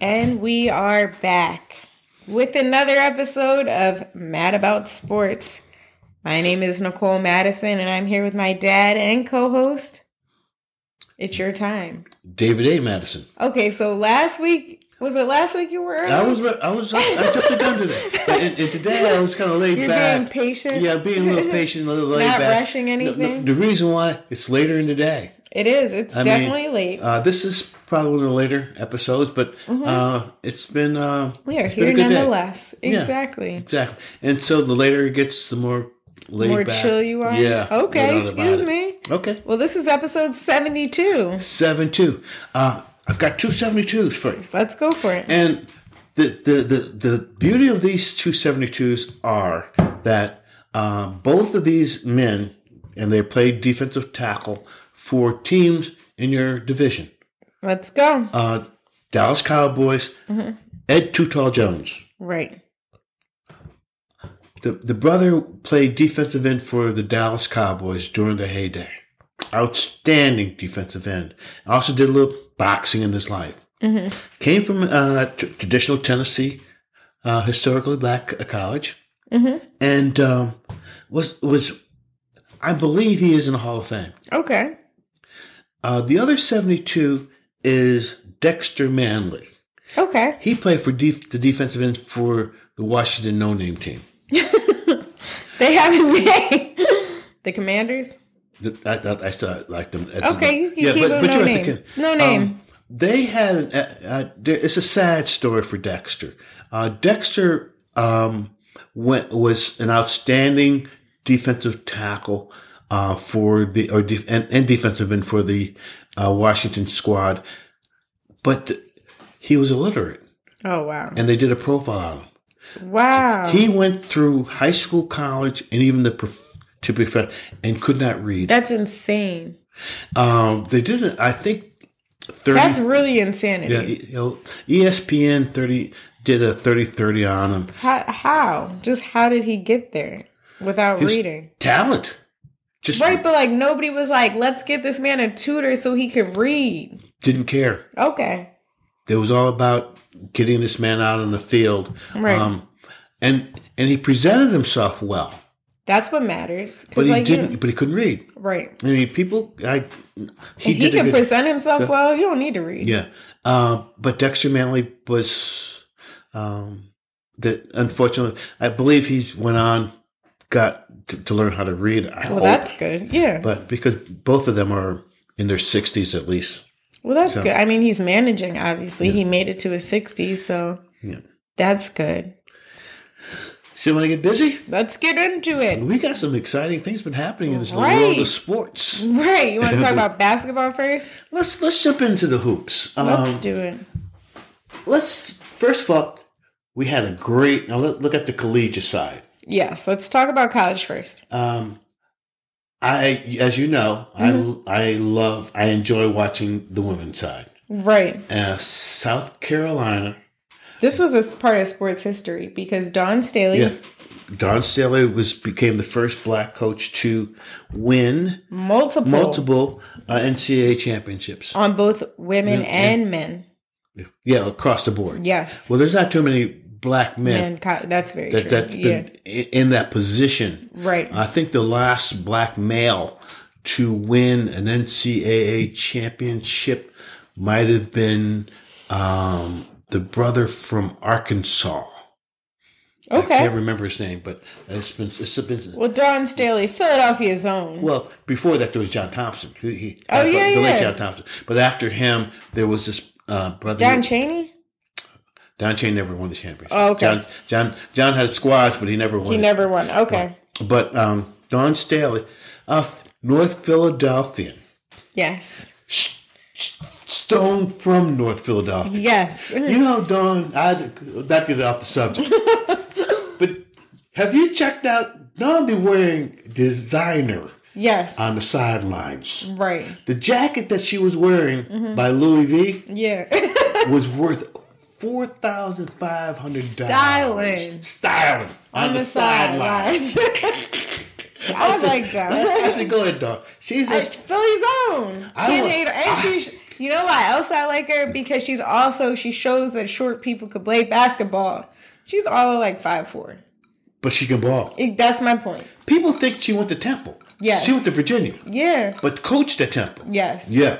And we are back with another episode of Mad About Sports. My name is Nicole Madison, and I'm here with my dad and co host. It's your time. David A. Madison. Okay, so last week, was it last week you were? I was, I was, I jumped the gun today. And, and today I was kind of laid You're back. being patient? Yeah, being a little patient, a little laid Not back. rushing No, no, anything? the reason why it's later in the day. It is. It's I mean, definitely late. Uh, this is probably one of the later episodes, but uh, it's been. Uh, Mm-hmm. we are here good day. nonetheless. Yeah. Exactly. Exactly. And so the later it gets, the more laid More back. chill you are? Yeah. Okay, excuse me. Okay. Well, this is episode 72. 7 2. Uh, I've got two 72s for you. Let's go for it. And the the the, the beauty of these two 72s are that uh, both of these men, and they played defensive tackle for teams in your division. Let's go. Uh, Dallas Cowboys, Ed Too Tall Jones. Right. The, the brother played defensive end for the Dallas Cowboys during the heyday. Outstanding defensive end. Also did a little boxing in his life. Came from uh, t- traditional Tennessee, uh, historically black college, and um, was was I believe he is in the Hall of Fame. Okay. Uh, the other seventy two is Dexter Manley. Okay. He played for def- the defensive end for the Washington No Name team. They haven't made the commanders. I, I, I still like them. Okay, you can keep them no name. thinking- No name. um, they had an, uh, uh, it's a sad story for Dexter. Uh, Dexter um, went, was an outstanding defensive tackle uh, for the or def, and, and defensive end for the uh, Washington squad, but he was illiterate, Oh wow. and they did a profile on him. Wow. He went through high school, college, and even the prof- to be fair, and could not read. That's insane. Um, they did it. I think thirty. That's really insanity. yeah, you know, ESPN thirty did a 30-30 on him. How, how? Just how did he get there without His reading? talent, just Right, but like nobody was like, let's get this man a tutor so he could read. didn't care. Okay. It was all about getting this man out on the field, Right. um, and and he presented himself well, That's what matters. but he like didn't. But he couldn't read. right. I mean, people, I he he can good present himself well, you don't need to read. Yeah. Uh, but Dexter Manley was um, that unfortunately I believe he's went on got to, to learn how to read. I Well, hope. that's good. Yeah. but because both of them are in their sixties at least. Well, that's So- good. I mean, he's managing, obviously. He made it to his 60s, so Yeah. that's good. So when I get busy, Let's get into it. we got some exciting things been happening in this little world of sports. Right. You want to talk about basketball first? Let's let's jump into the hoops. Let's Um, do it. let's first of all, we had a great. Now let, look at the collegiate side. Yes. Let's talk about college first. Um, I, as you know, Mm-hmm. I I love, I enjoy watching the women's side. Right. Uh, South Carolina, This was a part of sports history because Dawn Staley, yeah. Dawn Staley was became the first black coach to win multiple, multiple uh, NCAA championships. on both women Yeah, and men. Yeah, across the board. Yes. Well, there's not too many black men that's very that true. that's yeah. been in that position. Right. I think the last black male to win an NCAA championship might have been um, the brother from Arkansas. Okay. I can't remember his name, but it's been it's been Well, Dawn Staley, Philadelphia's own. well before that there was John Thompson. He, he, Oh, yeah, the late. John Thompson. But after him, there was this uh, brother. Don Cheney? Don Chain never won the championship. Oh, okay. John John John had squads, but he never won. He it. never won. Okay. But um, Dawn Staley, uh, North Philadelphian, Yes. Stone from North Philadelphia. Yes. You know, Dawn, I not get off the subject, but have you checked out Dawn be wearing designer Yes. on the sidelines? right. The jacket that she was wearing by Louis V Yeah. was worth four thousand five hundred dollars. Styling. styling on, the, sidelines. I like that. I said, "Go ahead, Dawn." She's a Philly's own. I Can't wa- hate her. And she, You know why else I like her? Because she's also she shows that short people could play basketball. She's all like five four. But she can ball. That's my point. People think she went to Temple. Yes. She went to Virginia, Yeah. but coached at Temple. Yes. Yeah.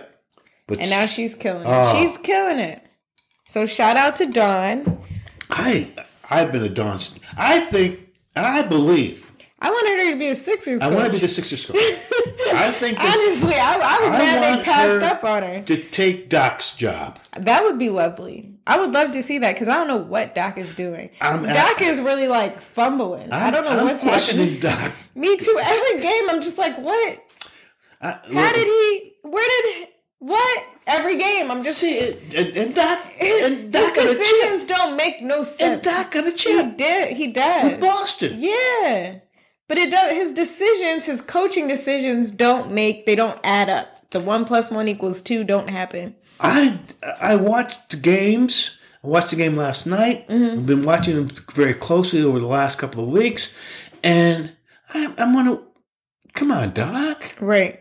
But And now she's killing it. Oh. She's killing it. So shout out to Dawn. I I've been a Dawn. St- I think and I believe I wanted her to be a Sixers I coach. want to be the Sixers coach. I think that Honestly, I, I was I mad they passed up on her. to take Doc's job. That would be lovely. I would love to see that because I don't know what Doc is doing. I'm- Doc I- is really like fumbling. I I'm- don't know I'm what's happening. Doc. Me too. Every game, I'm just like, what? I, How did he? Where did? What? Every game, I'm just. see? And, and Doc and His Doc got a chip. decisions don't make no sense. And. Doc got a he did. He does. with Boston. Yeah, but it does. His decisions, his coaching decisions, don't make. They don't add up. The one plus one equals two don't happen. I I watched the games. I watched the game last night. Mm-hmm. I've been watching them very closely over the last couple of weeks, and I, I'm gonna come on, Doc. Right.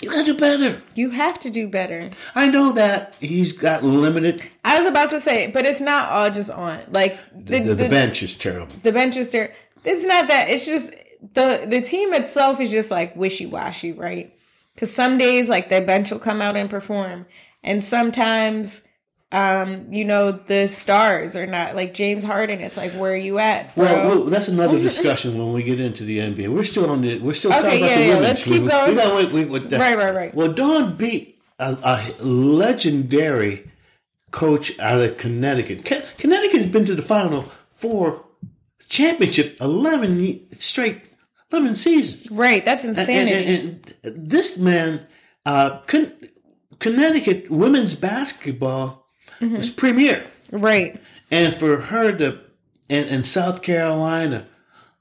You got to do better. You have to do better. I know that he's got limited. I was about to say, but it's not all just on. Like The, the, the bench is terrible. the bench is terrible. It's not that. It's just the the team itself is just like wishy washy, right? Because some days like the bench will come out and perform, and sometimes, um, you know, the stars are not like James Harden. It's like, where are you at, bro? Well, well, that's another discussion when we get into the NBA. We're still on the. We're still talking Okay, about yeah, the yeah, women's. let's keep we, going. We got wait, wait, that- Right, right, right. Well, Dawn beat a, a legendary coach out of Connecticut. Connecticut's been to the final four championship eleven straight eleven seasons. right, that's And, insanity. and- and this man, uh, Con- Connecticut women's basketball Mm-hmm. was premier. right, And for her to and, and South Carolina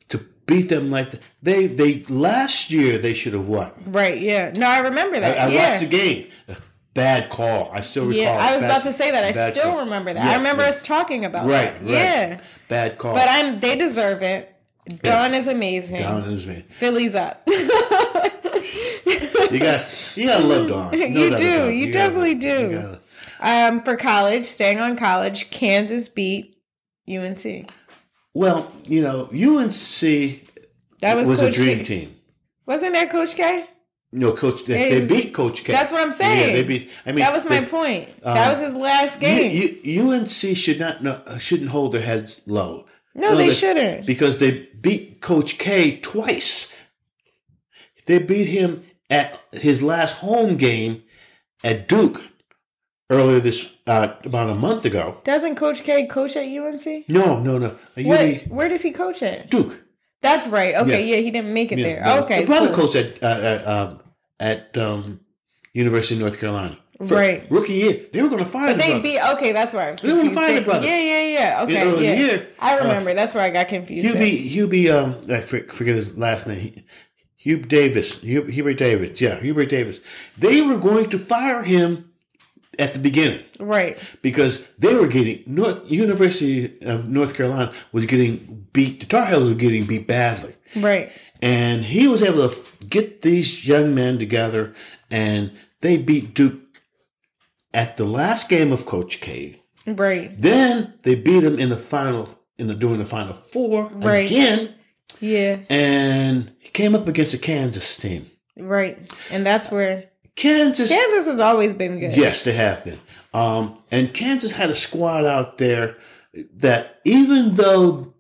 to beat them like that, they they last year they should have won. right, yeah. No, I remember that. I yeah. watched the game. Bad call. I still recall. Yeah, I was Bad- about to say that. I still call. remember that. Yeah, I remember yeah. us talking about Right, that. right. Yeah. Bad call. But I'm they deserve it. Dawn is amazing. Down is man. Philly's up. You guys, you gotta love Dawn. No You do. You gotta- definitely you do. gotta- um, for college, staying on college, Kansas beat UNC. well, you know, UNC That was, was, a dream K. team. Wasn't that Coach K? No, coach. They, they was- beat Coach K. That's what I'm saying. Yeah, they beat. I mean, That was my they- point. that was his last game. U- U- UNC should not no, shouldn't hold their heads low. no, they shouldn't. because they beat Coach K twice. They beat him at his last home game at Duke earlier this uh, about a month ago. Doesn't Coach K coach at UNC? No, no, no. Uh, What? Where does he coach at? Duke. That's right. Okay, Yeah. yeah, he didn't make it Yeah, there. no, okay, the brother cool. coached at uh, uh, uh, at um, University of North Carolina. Right. rookie year, they were going to fire But the they brother. beat. Okay, that's where I was They were confused. fine, They- brother. Yeah, yeah, yeah. Okay, yeah. year, I uh, remember. that's where I got confused. Hubie, at. Hubie, um, I forget his last name. Hugh Davis, Hugh, Hubert Davis, yeah, Hubert Davis. They were going to fire him at the beginning Right. because they were getting North University of North Carolina was getting beat. The Tar Heels were getting beat badly, Right. and he was able to get these young men together, and they beat Duke at the last game of Coach K. Right. Then they beat him in the final in the during the final four Right. again Yeah. and he came up against the Kansas team. Right. And that's where Kansas, Kansas has always been good. yes, they have been. Um, and Kansas had a squad out there that even though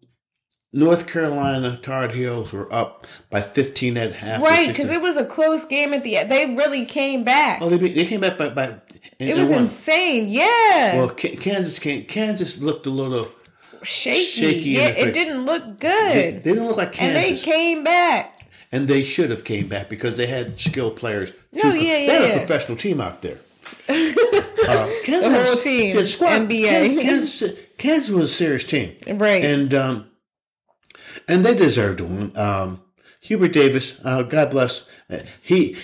North Carolina Tar Heels were up by 15 at half, Right, because it was a close game at the end. They really came back. oh, they, they came back by, by and, it was insane. Yeah. Well, Ka- Kansas came, Kansas looked a little. shaky. shaky Yeah, it didn't look good. they didn't look like Kansas. and they came back. And they should have came back because they had skilled players. No, Two- yeah, they yeah, had a professional team out there. uh, Kansas The whole team, yeah, squad- NBA. Kansas, Kansas was a serious team, Right. and um, and they deserved to win. Um, Hubert Davis, uh, God bless. uh, He,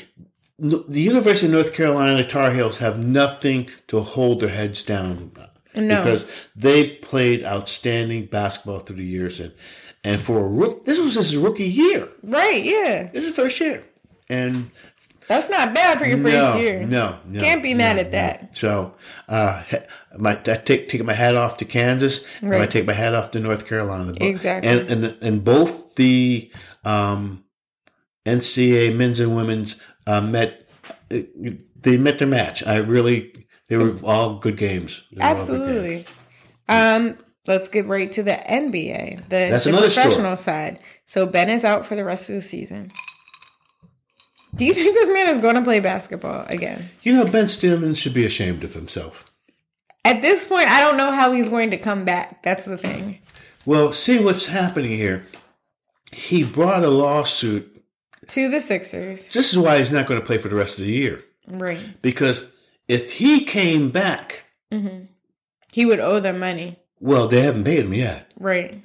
the University of North Carolina Tar Heels have nothing to hold their heads down No. because they played outstanding basketball through the years, and and for a rook, this was his rookie year. right, yeah. This is his first year, and That's not bad for your no, first year. No, no, Can't be mad no, at that. So, uh, my I take take my hat off to Kansas, and I take my hat off to North Carolina. Exactly. and and and both the um, NCAA men's and women's uh, met. They met their match. I really, they were all good games. They were all good games. Absolutely. Um, let's get right to the NBA, the, That's the another story. professional side. So Ben is out for the rest of the season. Do you think this man is going to play basketball again? You know, Ben Simmons should be ashamed of himself. At this point, I don't know how he's going to come back. That's the thing. Well, see what's happening here. He brought a lawsuit. To the Sixers, This is why he's not going to play for the rest of the year. right? Because if he came back, mm-hmm. He would owe them money, well, they haven't paid him yet. right?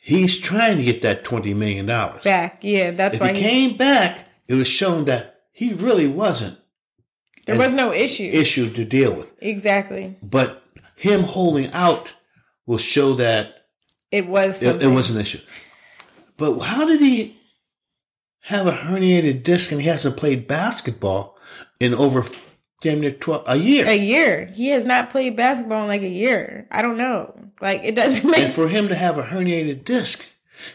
He's trying to get that $20 million. Back, yeah. That's If why he he, came back, it was shown that he really wasn't there was no issue. issue to deal with. Exactly. But him holding out will show that It was. it, it was an issue. But how did he have a herniated disc and he hasn't played basketball in over damn near 12 a year? a year. He has not played basketball in like a year. I don't know. Like it doesn't make and for him to have a herniated disc,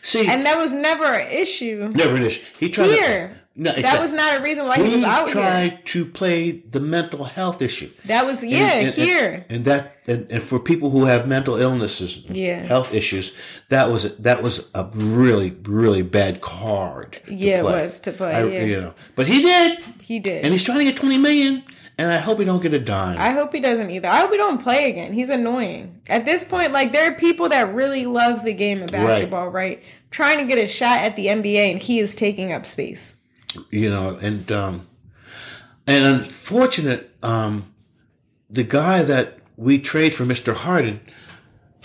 see, And that was never an issue. never an issue. He tried Here. To, no, That exactly. was not a reason why he, was out here. tried to play the mental health issue. That was yeah And- and- here. and, that and, and for people who have mental illnesses, Yeah. health issues, that was that was a really really bad card. to Yeah, it was to play, I- yeah. You know, but he did, he did. and he's trying to get twenty million, and I hope he don't get a dime. I hope he doesn't either. I hope he don't play again. He's annoying. At this point, like there are people that really love the game of basketball, right? Trying to get a shot at the NBA, and he is taking up space. you know, and um, and unfortunate, um, the guy that we trade for Mister Harden,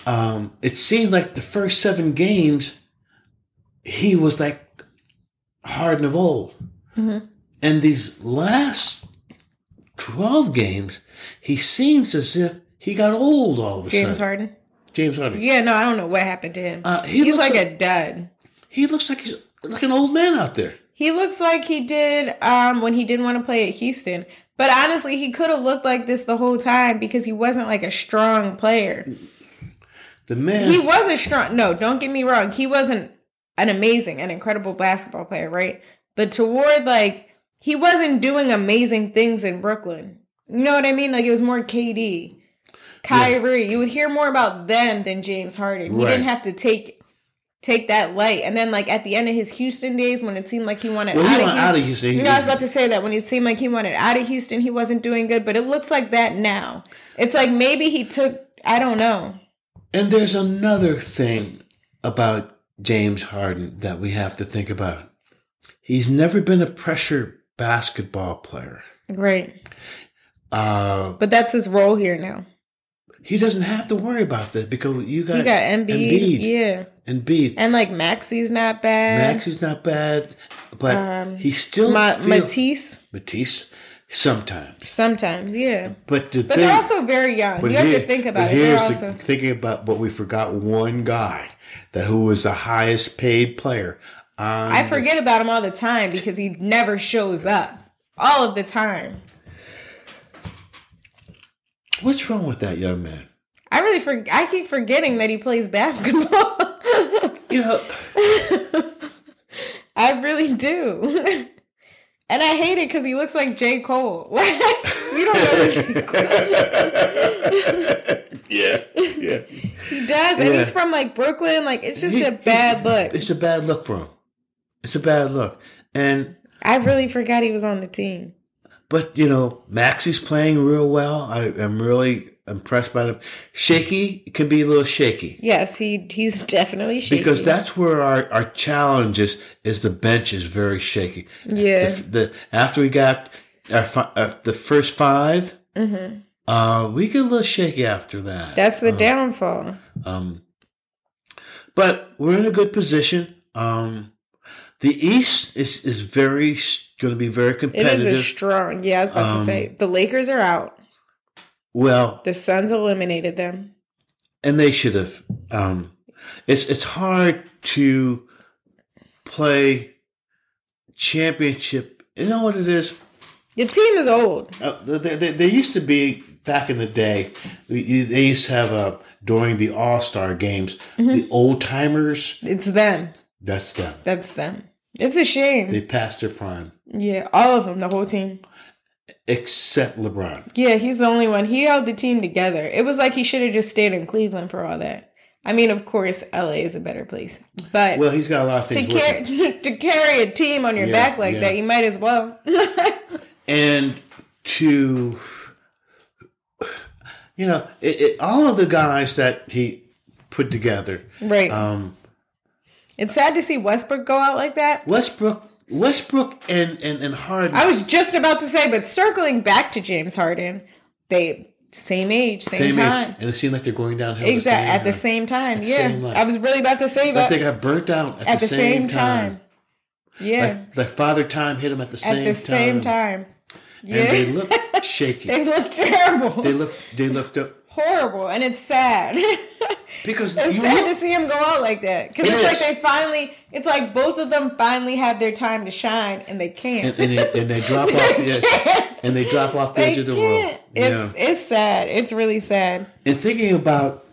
um, it seemed like the first seven games, he was like Harden of old, and these last twelve games, he seems as if he got old all of a James sudden. James Harden. James Harden. Yeah, no, I don't know what happened to him. Uh, he he's looks like like- a dud. He looks like he's like an old man out there. He looks like he did um, when he didn't want to play at Houston. But honestly, he could have looked like this the whole time because he wasn't like a strong player. The man. He was a strong. No, don't get me wrong. He wasn't an amazing, an incredible basketball player, right? But toward like he wasn't doing amazing things in Brooklyn. You know what I mean? Like it was more KD, Kyrie. You would hear more about them than James Harden. He didn't have to take take that light. And then like at the end of his Houston days, when it seemed like he wanted well, out he of Houston, out of Houston. you know, I was about to say that when it seemed like he wanted out of Houston, he wasn't doing good. But it looks like that now. It's like maybe he took. I don't know. And there's another thing about James Harden that we have to think about. He's never been a pressure basketball player. Great. Uh, But that's his role here now. he doesn't have to worry about that because you got, He got Embiid, Embiid, yeah, Embiid. and like Maxey's not bad. Maxey's not bad, but Um, he still Ma- feel- Matisse Matisse sometimes. sometimes, yeah. But the But thing, they're also very young. You have here- to think about it. Here's the- also thinking about, but we forgot one guy that who was the highest paid player. On I forget about him all the time because he never shows up all of the time. What's wrong with that young man? I really for I keep forgetting that he plays basketball. You know, I really do. And I hate it because he looks like J. Cole. Like, you don't know J. Cole yeah, yeah. He does, and he's from like Brooklyn. Like it's just He- a bad he- look. It's a bad look for him. It's a bad look. And I really forgot he was on the team. but you know, Maxey's playing real well. I am really impressed by him. Shaky can be a little shaky. Yes, he he's definitely shaky. Because that's where our, our challenge is, is the bench is very shaky. yeah, The, the after we got our, fi- uh, the first 5 uh, we get a little shaky after that. Mm-hmm. that's the downfall. Um, but we're in a good position. Um, the East is is very going to be very It is competitive. a strong. Yeah, I was about Um, to say the Lakers are out. well, The Suns eliminated them. and they should have. Um, it's it's hard to play championship. You know what it is? The team is old. Uh, they, they, they used to be back in the day. you- They used to have uh, during the All Star games Mm-hmm. the old timers. It's them. That's them. That's them. It's a shame. They passed their prime, yeah, all of them, the whole team. except LeBron. Yeah, he's the only one. He held the team together. It was like he should have just stayed in Cleveland for all that. I mean, of course, LA is a better place, but Well, he's got a lot of to things. him. carry to carry a team on your Yeah, back like yeah. that, you might as well. and to you know it, it, all of the guys that he put together right. um it's sad to see Westbrook go out like that. westbrook westbrook and and, and harden I was just about to say, but circling back to James Harden, they same age, same, age, time. and it seemed like they're going downhill Exactly at the same same time. the Yeah, same. I was really about to say like they got burnt out at, at the same time. Yeah, Like, like father time hit them at the at same the time same time. And Yeah, they look shaky they look terrible, they look they looked up horrible, and it's sad. because It's you sad look, to see him go out like that because It it's like they finally. It's like both of them finally have their time to shine, and they can't. and, and, they, and they drop off the edge can't. and they drop off the They edge of the world can't. It's it's sad. It's really sad. and thinking about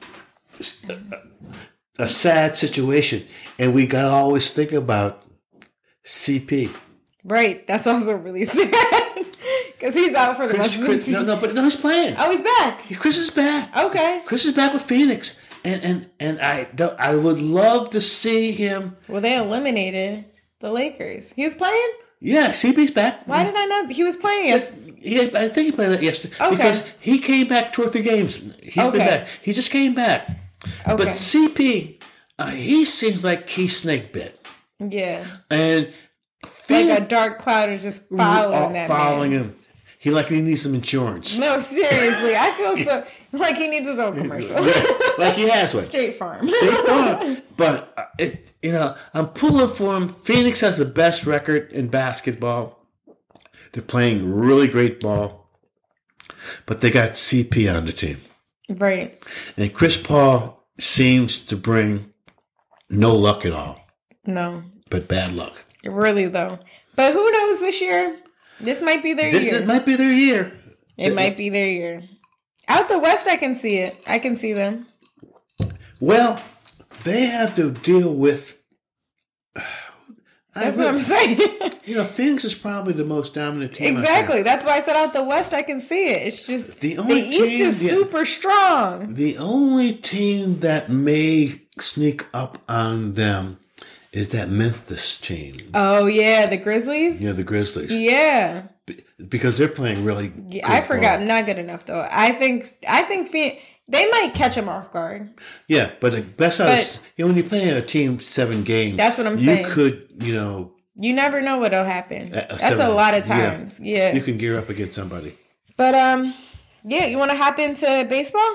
a sad situation, and we gotta always think about CP. Right. That's also really sad because he's out for the Chris, rest of the Chris, no, no, but no, he's playing. Oh, he's back. Chris is back. Okay. Chris is back with Phoenix, and and and I don't. I would love to see him. Well, they eliminated the Lakers. He was playing. Yeah, CP's back. Why did I not? He was playing. Yes. Yeah, I think he played that yesterday Okay. because he came back two or three games. He's Okay. been back. He just came back. Okay. But CP, uh, he seems like he's snake bit, Yeah. and Like a dark cloud is just following all that following man. him. He like he needs some insurance, No, seriously. I feel so like he needs his own commercial. like he has one. State Farm. State Farm. But uh, it, you know, I'm pulling for him. Phoenix has the best record in basketball. They're playing really great ball, but they got CP on the team, right. and Chris Paul seems to bring no luck at all, No. but bad luck. Really though. But who knows this year? This might be their This year. it might be their year. it might be their year. Out the west I can see it. I can see them. Well, they have to deal with. I That's what I'm saying. You know, Phoenix is probably the most dominant team. exactly. That's why I said out the west I can see it. It's just The the, east team- is yeah. super strong. The only team that may sneak up on them is that Memphis team. Oh yeah, the Grizzlies. You know, the Grizzlies. Yeah. Be- Because they're playing really Yeah, I forgot. ball. Not good enough though. I think I think Phoenix, they might catch them off guard. Yeah, but the best out But- of, you know, when you're playing a team seven games, That's what I'm saying. you could, you know, You never know what'll happen. That's seven- a lot of yeah. times. Yeah. you can gear up against somebody. But um, yeah. You want to hop into baseball?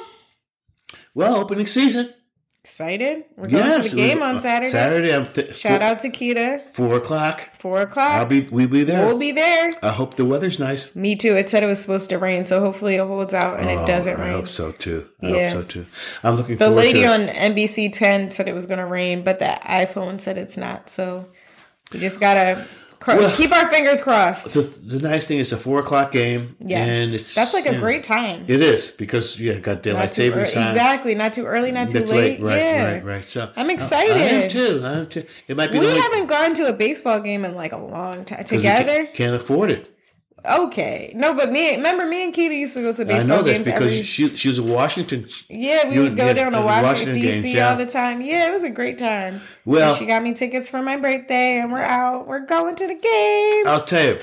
Well, opening season. Excited? We're going Yes, to the game we- on Saturday. Saturday, I'm th- Shout four, out to Kita. four o'clock. Four o'clock. I'll be, we'll be there. We'll be there. I hope the weather's nice. Me too. It said it was supposed to rain, so hopefully it holds out and Oh, it doesn't I rain. I hope so too. I Yeah. hope so too. I'm looking The lady on NBC 10 said it was going to rain, but the iPhone said it's not. So we just got to cro- Well- keep our fingers crossed. the, the nice thing is a four o'clock game. Yes. and it's That's like a yeah. great time. It is because you got daylight savings time. Exactly. Not too early, not too That's late. Right, yeah. right, right. So I'm I- I, excited. am too. I am too. It might be We haven't gone to a baseball game in like a long time together. Can't, can't afford it. Okay, no, but me, remember me and Kita used to go to baseball games. I know this because every. she she was a Washington. Yeah, we would go yeah, down to Washington, Washington D.C. yeah. all the time. Yeah, it was a great time. Well- And she got me tickets for my birthday, and we're out. We're going to the game. I'll tell you,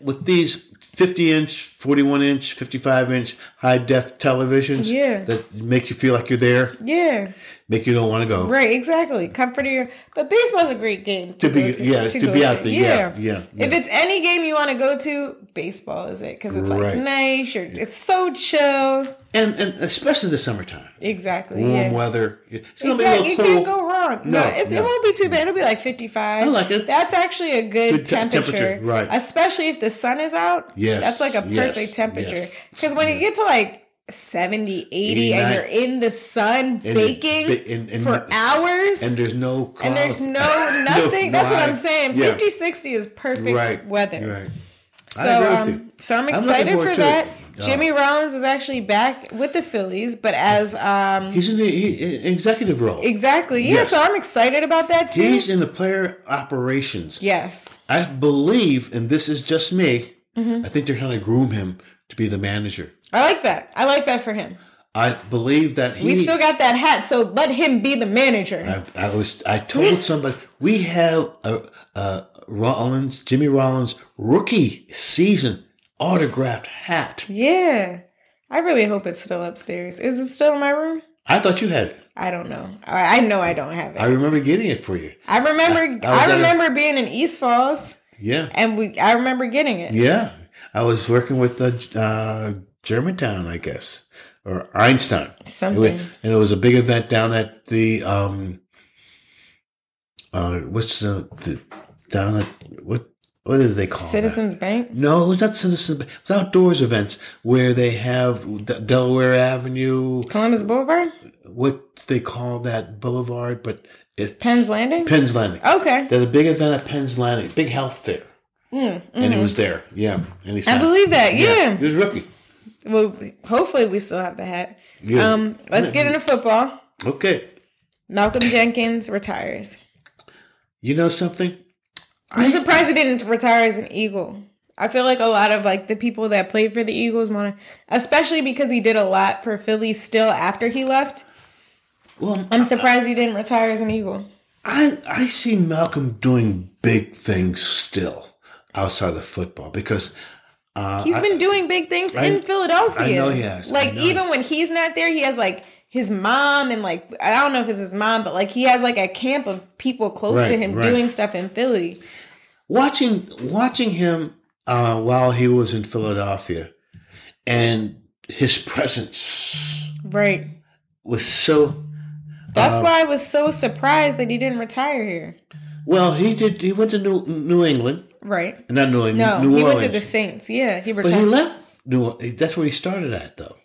with these 50 inch, 41 inch, 55 inch high def televisions Yeah. that make you feel like you're there, Yeah, make you don't want to go. right, exactly. Comfort of your. But baseball's a great game To be- to, yeah, to go be out there. Yeah, yeah, If yeah. it's any game you want to go to, baseball is it because it's like Right. nice. You're, it's so chill. And and especially the summertime, Exactly. warm yeah. weather. It's gonna Exactly. be You a little can't go wrong. No, No, it's, it won't be too bad. It'll be like 55. I like it. That's actually a good, Good te- temperature. temperature, right. Especially if the sun is out. Yes, That's like a yes, perfect temperature. yes. Because when you get to like 70, 80, 89. and you're in the sun baking ba- and- and- for hours. And there's no and there's no nothing. No That's what I'm saying. Yeah. 50, 60 is perfect right weather. Right. So, um, so I'm I'm excited for that. it. Jimmy Rollins is actually back with the Phillies, but as um He's in the he, executive role. exactly yeah. Yes. So I'm excited about that too. He's in the player operations. yes, I believe, and this is just me, Mm-hmm. I think they're trying to groom him to be the manager. I like that. I like that for him. I believe that he. We still got that hat, so let him be the manager. I, I was. I told somebody we have a, a Rollins, Jimmy Rollins rookie season autographed hat. yeah, I really hope it's still upstairs. Is it still in my room? I thought you had it. I don't know. I, I know I don't have it. I remember getting it for you. I remember. I was I, at a- remember being in East Falls, Yeah, and we. I remember getting it. yeah. I was working with the uh, Germantown, I guess, or Einstein. Something. and it was a big event down at the um uh what's the, the down at what what did they call that? Citizens Bank. No, it was not Citizens. It was outdoors events where they have D- Delaware Avenue. Columbus Boulevard. What they call that boulevard, but it's Penn's Landing. Penn's Landing. Okay. They had a big event at Penn's Landing, big health fair, Mm, and he was there. Yeah, and he. I believe that. Yeah. he was rookie. Well, hopefully we still have the hat. Yeah. Um, let's get into football. Okay, Malcolm Jenkins retires. you know something? I'm surprised he didn't retire as an Eagle. I feel like a lot of like the people that played for the Eagles want to, especially because he did a lot for Philly still after he left. Well, I'm surprised he didn't retire as an Eagle. I I see Malcolm doing big things still outside of football because uh, He's I- been doing big things in Philadelphia. I know he has. Like even when he's not there, he has like his mom and like I don't know if it's his mom, but like he has like a camp of people close to him right. doing stuff in Philly. watching watching him uh, while he was in Philadelphia and his presence Right. was so That's Uh, why I was so surprised that he didn't retire here. Well. He did. He went to New New England, Right. not New England. No, New he Orleans. went to the Saints. Yeah, he retired. but he left New. That's where he started at, though.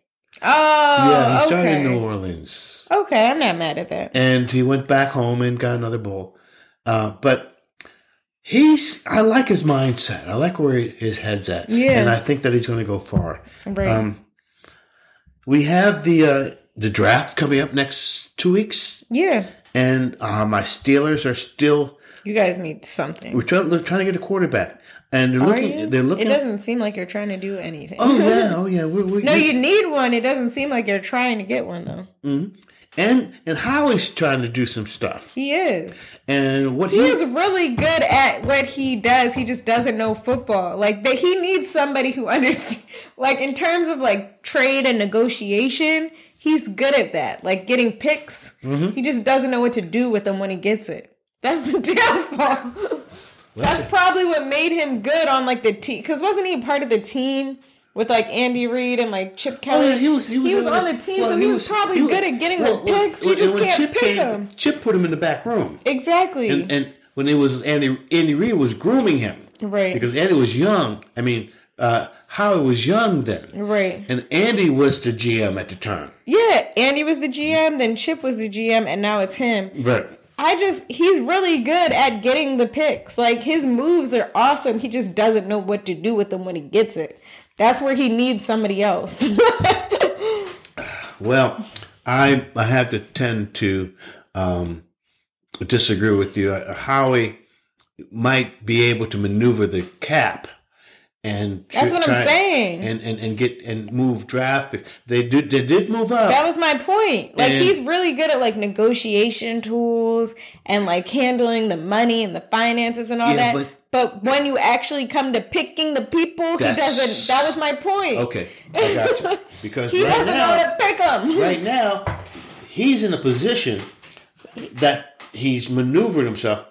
oh, yeah, he started okay. in New Orleans. Okay, I'm not mad at that. and he went back home and got another bowl. Uh, but he's, I like his mindset. I like where his head's at. Yeah. And I think that he's going to go far. Right. Um, we have the, uh, the draft coming up next two weeks. yeah, And uh, my Steelers are still, you guys need something. we're trying, they're trying to get a quarterback. And they're Are looking, you? they're looking. It doesn't seem like you're trying to do anything. oh, yeah. Oh, yeah. We, we, no, you need one. It doesn't seem like you're trying to get one though. Mm-hmm. and, and Howie's trying to do some stuff. He is. And what He is really good at what he does. He just doesn't know football. Like that, he needs somebody who understands. Like in terms of like trade and negotiation, he's good at that. Like getting picks, mm-hmm. he just doesn't know what to do with them when he gets it. That's the downfall. That's probably what made him good on like the team. Because wasn't he part of the team with like Andy Reid and like Chip Kelly? Oh, yeah, he was. He was, on the team, well, so he, was, probably he was- good at getting well, the picks. well, you just can't Chip pick came- them. Chip put him in the back room, Exactly. and and when it was Andy Andy Reid was grooming him, Right. Because Andy was young. I mean, uh, Howie was young then, right. and Andy was the GM at the time. Yeah, Andy was the GM, then Chip was the GM, and now it's him. Right. I just, he's really good at getting the picks. Like, his moves are awesome. He just doesn't know what to do with them when he gets it. That's where he needs somebody else. Well, I I have to tend to um, disagree with you. Uh, Howie might be able to maneuver the cap. And That's what I'm saying. and, and and get and move draft. They did they did move up. that was my point. Like, And- he's really good at, like, negotiation tools and, like, handling the money and the finances and all Yeah, that. but- But, when you actually come to picking the people, he doesn't. That was my point. Okay, I got you. Because He right doesn't now, know how to pick them. right now, he's in a position that he's maneuvered himself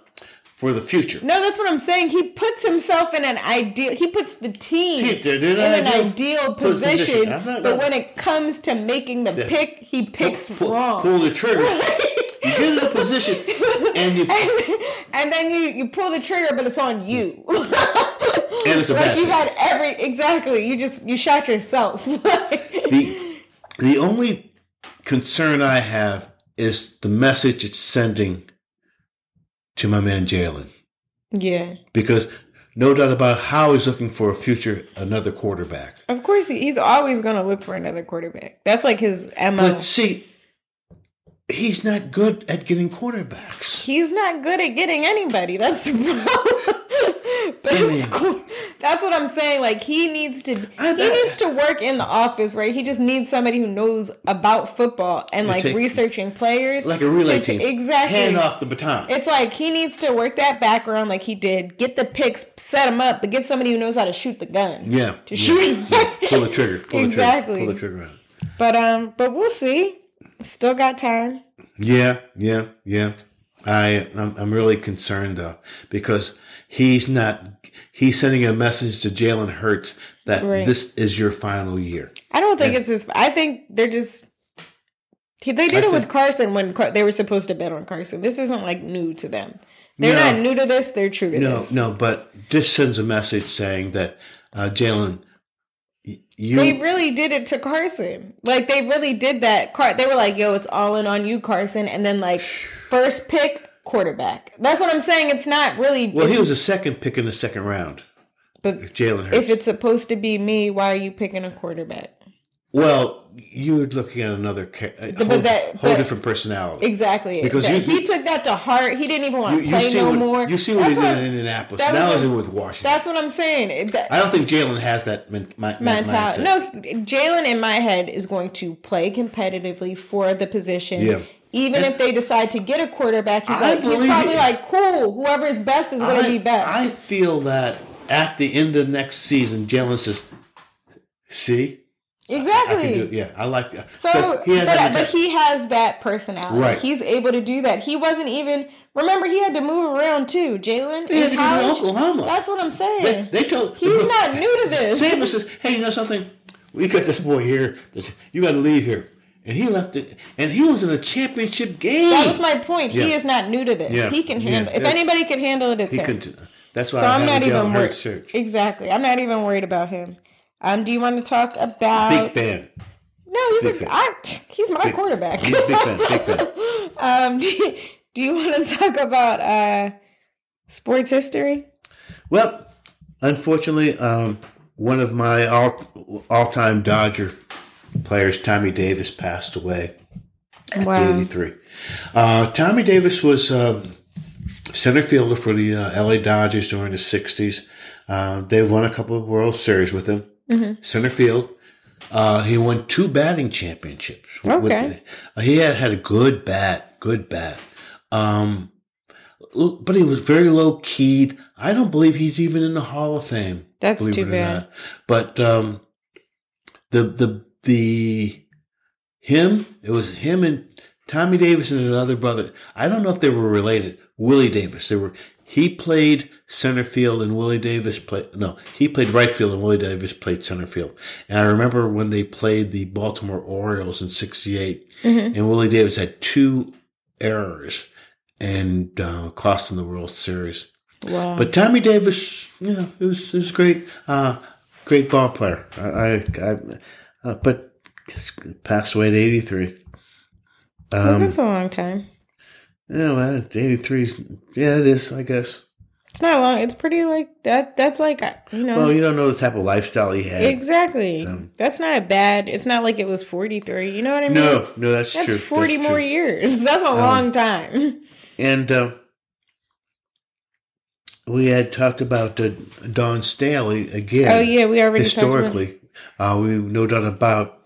for the future. No, that's what I'm saying. He puts himself in an ideal. He puts the team Team, they're- they're in an ideal ideal position. position. Not- but no. when it comes to making the pick, he picks pull, wrong. pull the trigger. you get in a position, and you and then you you pull the trigger, but it's on you. Mm. and it's a like bad you thing. got every exactly. You just you shot yourself. the the only concern I have is the message it's sending to my man Jalen yeah. because no doubt about how he's looking for a future another quarterback. Of course, he, he's always going to look for another quarterback. That's like his mo. But see, he's not good at getting quarterbacks. He's not good at getting anybody. That's the problem. But I it's cool. That's what I'm saying. Like he needs to I he thought- needs to work in the office, right? He just needs somebody who knows about football and like take- researching players. Like a relay to- team. Exactly. Hand off the baton. It's like he needs to work that background like he did. Get the picks, set them up, but get somebody who knows how to shoot the gun. yeah. To yeah, shoot. yeah. Pull the trigger. Pull Exactly. The trigger. Pull the trigger out. But um, but we'll see. Still got time. Yeah, yeah, yeah. I I'm, I'm really concerned though because he's not he's sending a message to Jalen Hurts that Right. this is your final year. I don't think it's his. I think they're just. They did I it with think- Carson when Car- they were supposed to bet on Carson. This isn't like new to them. They're No. not new to this. They're true to No, this. no, no, but this sends a message saying that uh, Jalen, you They really did it to Carson. Like they really did that. Car- they were like, "Yo, it's all in on you, Carson," and then like first pick quarterback. That's what I'm saying. It's not really. well, he was a second pick in the second round. But Jalen Hurts. if it's supposed to be me, why are you picking a quarterback? well, you're looking at another a But whole, that- whole but- different personality. Exactly. Because you- he took that to heart. He didn't even want to you play no what more. you see what That's he did in Indianapolis. that Now he's a- with Washington. That's what I'm saying. That- I don't think Jalen has that men, my, mentality. No, Jalen in my head is going to play competitively for the position. Yeah. Even if they decide to get a quarterback, he's I like he's probably it. like cool. Whoever is best is going to be best. I feel that at the end of next season, Jalen says, "See, I exactly. can do it." Yeah, I like that. So, he has but, but he has that personality. Right. He's able to do that. He wasn't even. Remember, he had to move around too. Jalen He had in to go to. Oklahoma. That's what I'm saying. they told He's not new to this. Saban says, "Hey, you know something? We got this boy here. You got to leave here." And he left it, and he was in a championship game. That was my point. He is not new to this. Yeah. He can Yeah. handle. If That's- anybody can handle it, it's he him. That's why So I I'm not even worried. Search. Exactly. I'm not even worried about him. Um, do you want to talk about? Big fan. No, he's Big a. fan. I, he's my quarterback. He's a big fan. Big fan. um, do you, do you want to talk about uh, sports history? Well, unfortunately, um, one of my all all time Dodger players, Tommy Davis, passed away at Wow. 83. Uh, Tommy Davis was um, center fielder for the uh, LA Dodgers during the 60s. Uh, they won a couple of World Series with him. Center field. Uh, he won two batting championships. Okay. the- uh, he had, had a good bat, good bat. Um, but he was very low keyed. I don't believe he's even in the Hall of Fame. That's too bad. not. But um, the the the him it was him and Tommy Davis and another brother. I don't know if they were related. Willie Davis. They were. He played center field and Willie Davis played. No, he played right field and Willie Davis played center field. And I remember when they played the Baltimore Orioles in '68, Mm-hmm. and Willie Davis had two errors and uh, cost them the World Series. Wow. But Tommy Davis, you know, it was, it was great, uh, great ball player. I, I, I uh, but passed away at 83. Well, Um, that's a long time. you know, uh, 83 's yeah, it is, I guess. It's not long. It's pretty like that. That's like you know. Well, you don't know the type of lifestyle he had. Exactly. Um, that's not bad. It's not like it was 43. You know what I mean? No, no, that's, That's true. 40 That's more true. Um, years. That's a long time. And uh, we had talked about uh, Dawn Staley again. Oh, yeah. We already talked about historically, uh, we no doubt about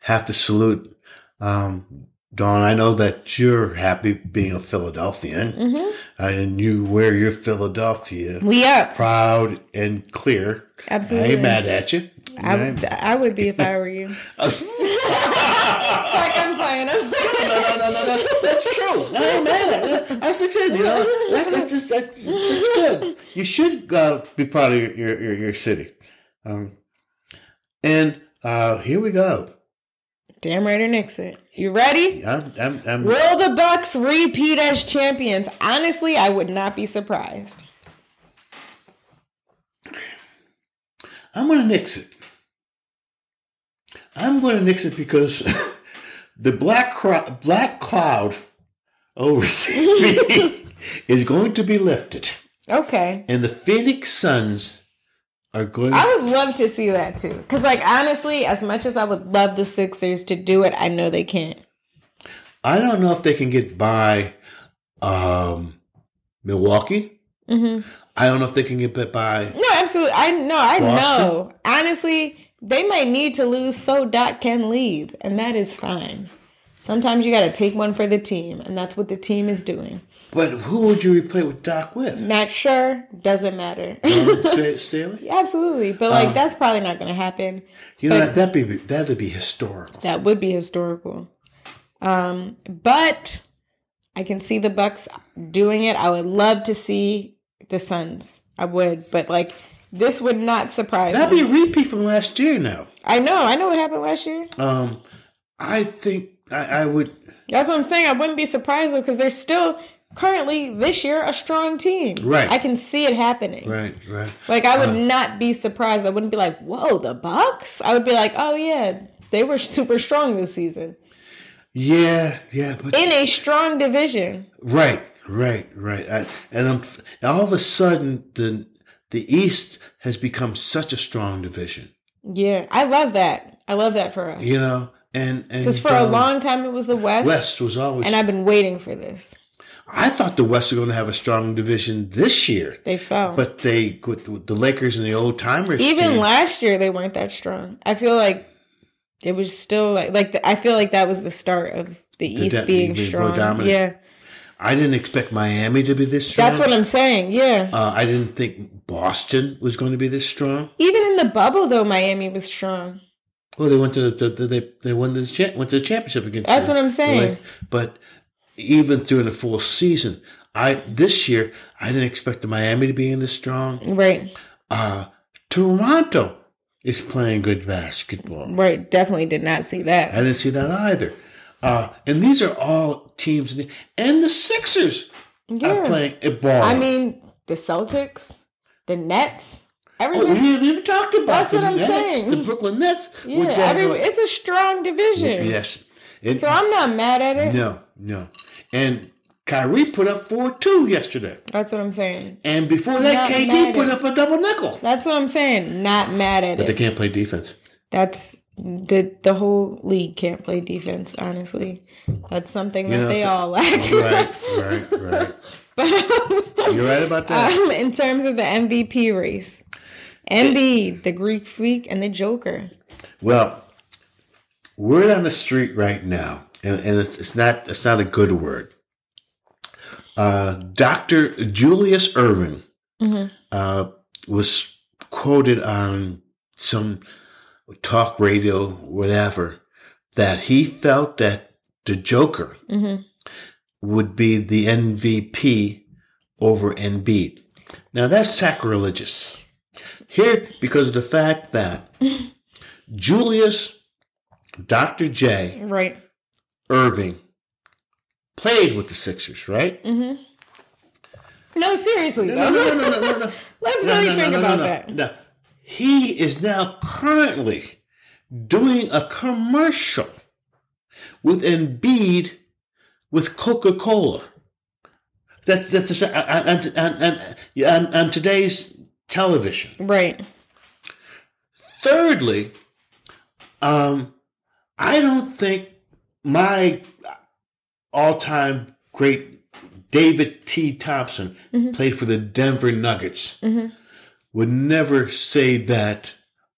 have to salute um, Dawn. I know that you're happy being a Philadelphian, Mhm. and you wear your Philadelphia We are proud and clear. Absolutely, I ain't mad at you. I would, I would be if I were you. it's like I'm playing. no, no, no, no, that's, that's true. I ain't mad at. That's the thing, you know. That's, that's, just, that's, that's good. You should uh, be proud of your, your, your, your city. Um, and uh, here we go. Damn right or Nixon. You ready? I'm, I'm, I'm, Will the Bucks repeat as champions? Honestly, I would not be surprised. I'm going to nix it. I'm going to nix it because the black cro- black cloud over is going to be lifted. Okay. and the Phoenix Suns are going. I would love to see that too. Because, like, honestly, as much as I would love the Sixers to do it, I know they can't. I don't know if they can get by um, Milwaukee. Mm-hmm. I don't know if they can get by. No, absolutely. I know. I Boston? know. Honestly, they might need to lose so Doc can leave, and that is fine. Sometimes you got to take one for the team, and that's what the team is doing. But who would you replace with Doc with? Not sure. Doesn't matter. Sta- Staley? Absolutely, but like that's probably not going to happen. You know that that'd be that'd be historical. That would be historical. Um, but I can see the Bucks doing it. I would love to see the Suns. I would, but like this would not surprise me. That'd me. be a repeat from last year. Now, I know. I know what happened last year. um, I think I, I would. That's what I'm saying. I wouldn't be surprised though, because they're still currently this year a strong team. Right. I can see it happening. Right, right. Like I would not be surprised. I wouldn't be like, "Whoa, the Bucks." I would be like, "Oh yeah, they were super strong this season Yeah, yeah, but in a strong division." right, right, right. I, and I'm, all of a sudden, the the East has become such a strong division. Yeah, I love that. I love that for us. You know, and and Because for a um, long time it was the West, West was always. and I've been waiting for this. I thought the West was going to have a strong division this year, They fell. but they with, with the Lakers and the old timers. Even team- last year they weren't that strong. I feel like it was still like like the, I feel like that was the start of the, East da- being being strong. Yeah, I didn't expect Miami to be this strong. that's what I'm saying. Yeah. Uh, I didn't think Boston was going to be this strong. Even in the bubble though, Miami was strong. Well, they went to the, the, they they won this cha- went to the championship against. That's the- what I'm saying. But even through the full season, I this year I didn't expect the Miami to be in this strong. Right. Uh, Toronto is playing good basketball. Right. Definitely did not see that. I didn't see that either. Uh, and these are all teams, the- and the Sixers are playing a ball. I mean, the Celtics, the Nets, oh, everything. we haven't even talked about That's what I'm Nets, saying. The Brooklyn Nets. yeah, every, it's a strong division. yes. So I'm not mad at it. No, no. And Kyrie put up 4 2 yesterday. That's what I'm saying. And before that, Not KD put up a double nickel. That's what I'm saying. Not mad at it. But they can't play defense. That's the the whole league can't play defense. Honestly, that's something that know, they so- all lack. Right, right, right. but You're right about that. um, in terms of the MVP race, Embiid, the Greek Freak, and the Joker. Well, word on the street right now, and, and it's, it's not it's not a good word. Uh, Dr. Julius Erving uh, was quoted on some talk radio, whatever, that he felt that the Joker would be the MVP over Embiid. Now that's sacrilegious. Here, because of the fact that Julius, Dr. J, Right. Erving played with the Sixers, right? Mm-hmm. No, seriously No, no, no, no, no, no. Let's really think about that. No. He is now currently doing a commercial with Embiid with Coca Cola. That, that's on, on, on, on, on today's television. Right. Thirdly, um, I don't think my all-time great David T. Thompson mm-hmm. played for the Denver Nuggets. Mm-hmm. Would never say that.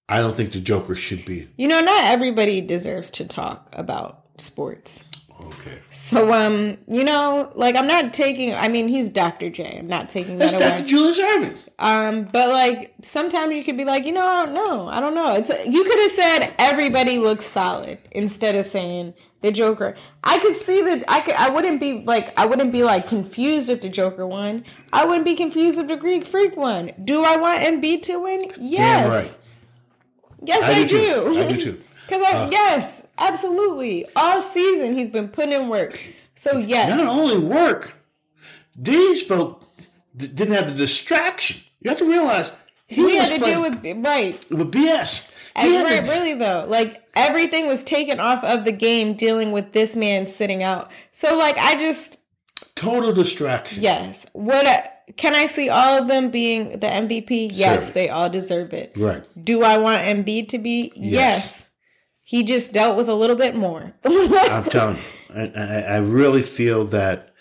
I don't think the Joker should be. You know, not everybody deserves to talk about sports. Okay. So, um, you know, like I'm not taking. I mean, he's Dr. J. I'm not taking That's that Dr. Julius Erving. Um, but like sometimes you could be like, you know, I don't know. I don't know. It's you could have said everybody looks solid instead of saying the Joker. I could see that. I could. I wouldn't be like. I wouldn't be like confused if the Joker won. I wouldn't be confused if the Greek Freak won. Do I want Embiid to win? Yes. Yes, I I, do do. I do too. Uh. Because I yes, absolutely. All season he's been putting in work. So yes. Not only work, these folk d- didn't have the distraction. You have to realize he was had to deal with right. with BS. And right, to- really though, like everything was taken off of the game dealing with this man sitting out. So like I just Total distraction. Yes. What uh, can I see all of them being the MVP? Yes, they all deserve it. Right. Do I want Embiid to be? Yes. He just dealt with a little bit more. I'm telling you, I, I, I really feel that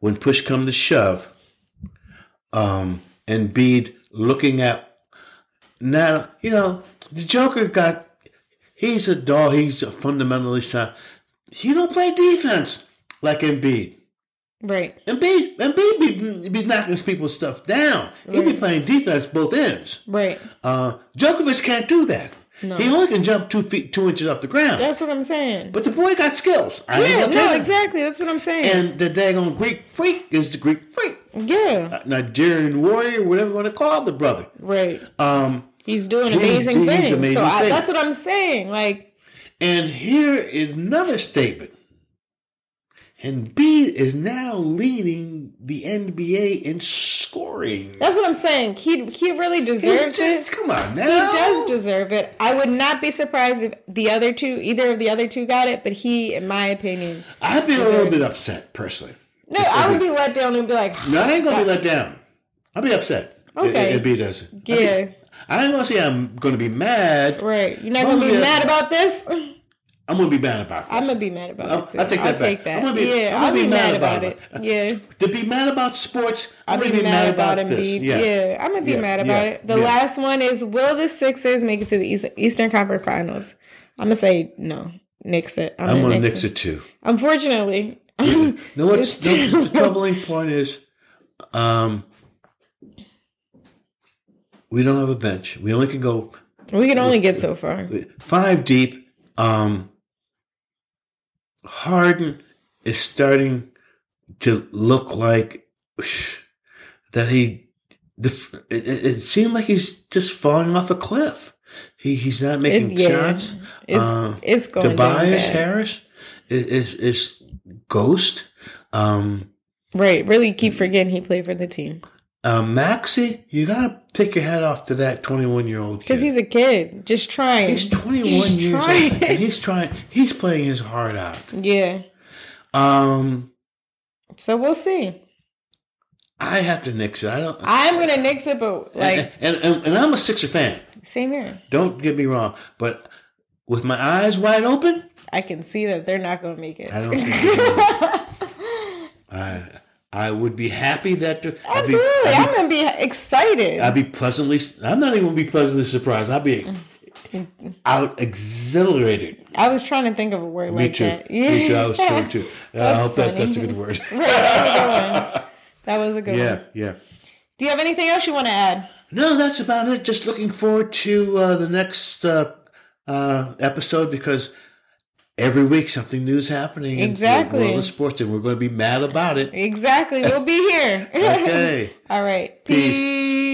when push comes to shove, um, Embiid looking at now, you know, the Joker got. He's a doll. He's a fundamentally sound. He don't play defense like Embiid. right. Embiid, Embiid be, be knocking his people's stuff down. He be playing defense both ends. Right. Uh, Jokic can't do that. No. He only can jump two feet, two inches off the ground. That's what I'm saying. But the boy got skills. I yeah, no, exactly. That's what I'm saying. And the daggone Greek freak is the Greek freak. yeah. Uh, Nigerian warrior, whatever you want to call the brother. Right. Um, He's doing He's- amazing he's things. amazing so I, things. that's what I'm saying. Like, and here is another statement. Embiid is now leading the NBA in scoring. that's what I'm saying. He he really deserves just- it. come on now. He does deserve it. I would not be surprised if the other two, either of the other two, got it. But he, in my opinion, I've been a little bit upset personally. no, I would be let down and be like, No, I ain't gonna be let down. I'll be upset. Okay. Embiid does it. yeah, I ain't gonna say I'm gonna be mad. right. You're not gonna be yeah. mad about this. I'm gonna be mad about this. I'm gonna be mad about I'll-. Too. I'll take that I'll back. take that. I'm gonna be- yeah, I'm gonna I'll be be, mad mad about about, it. it. Yeah. to be mad about sports, I'm I'll gonna be mad about Embiid. this. Yes. Yeah, I'm gonna be Yeah, mad about yeah, it. The yeah. last one is will the Sixers make it to the Eastern Conference Finals? I'm gonna say no. Nix it. I'm, I'm gonna nix, nix it. it too. Unfortunately. No, what's the, the troubling point is, um, we don't have a bench. We only can go we can only get so far. five deep. Um, Harden is starting to look like that he. The, it, it seemed like he's just falling off a cliff. He he's not making It- yeah, shots. It's Uh, it's going Tobias. Harris is, is is ghost. Um, Right. Really keep forgetting he played for the team uh, Maxey, you gotta take your hat off to that twenty-one year old because he's a kid, just trying. He's twenty-one He's years trying. old, and he's trying. He's playing his heart out. yeah. Um, So we'll see. I have to nix it. I don't. I'm gonna nix it, but like and, and and I'm a Sixer fan. same here. Don't get me wrong, but with my eyes wide open, I can see that they're not gonna make it. I don't I I would be happy that. I'd be- Absolutely, I'm gonna be excited. I'd be pleasantly. I'm not even gonna be pleasantly surprised. I'd be out exhilarated. I was trying to think of a word Me like too. that. Me too. I was too too. I hope that that's a good word. Right, that was a good one. That was a good yeah, one. yeah. Do you have anything else you want to add? No, that's about it. Just looking forward to uh, the next uh, uh, episode because every week something new is happening in Exactly. the world of sports, and we're going to be mad about it. Exactly. We'll be here. Okay. All right. Peace. Peace.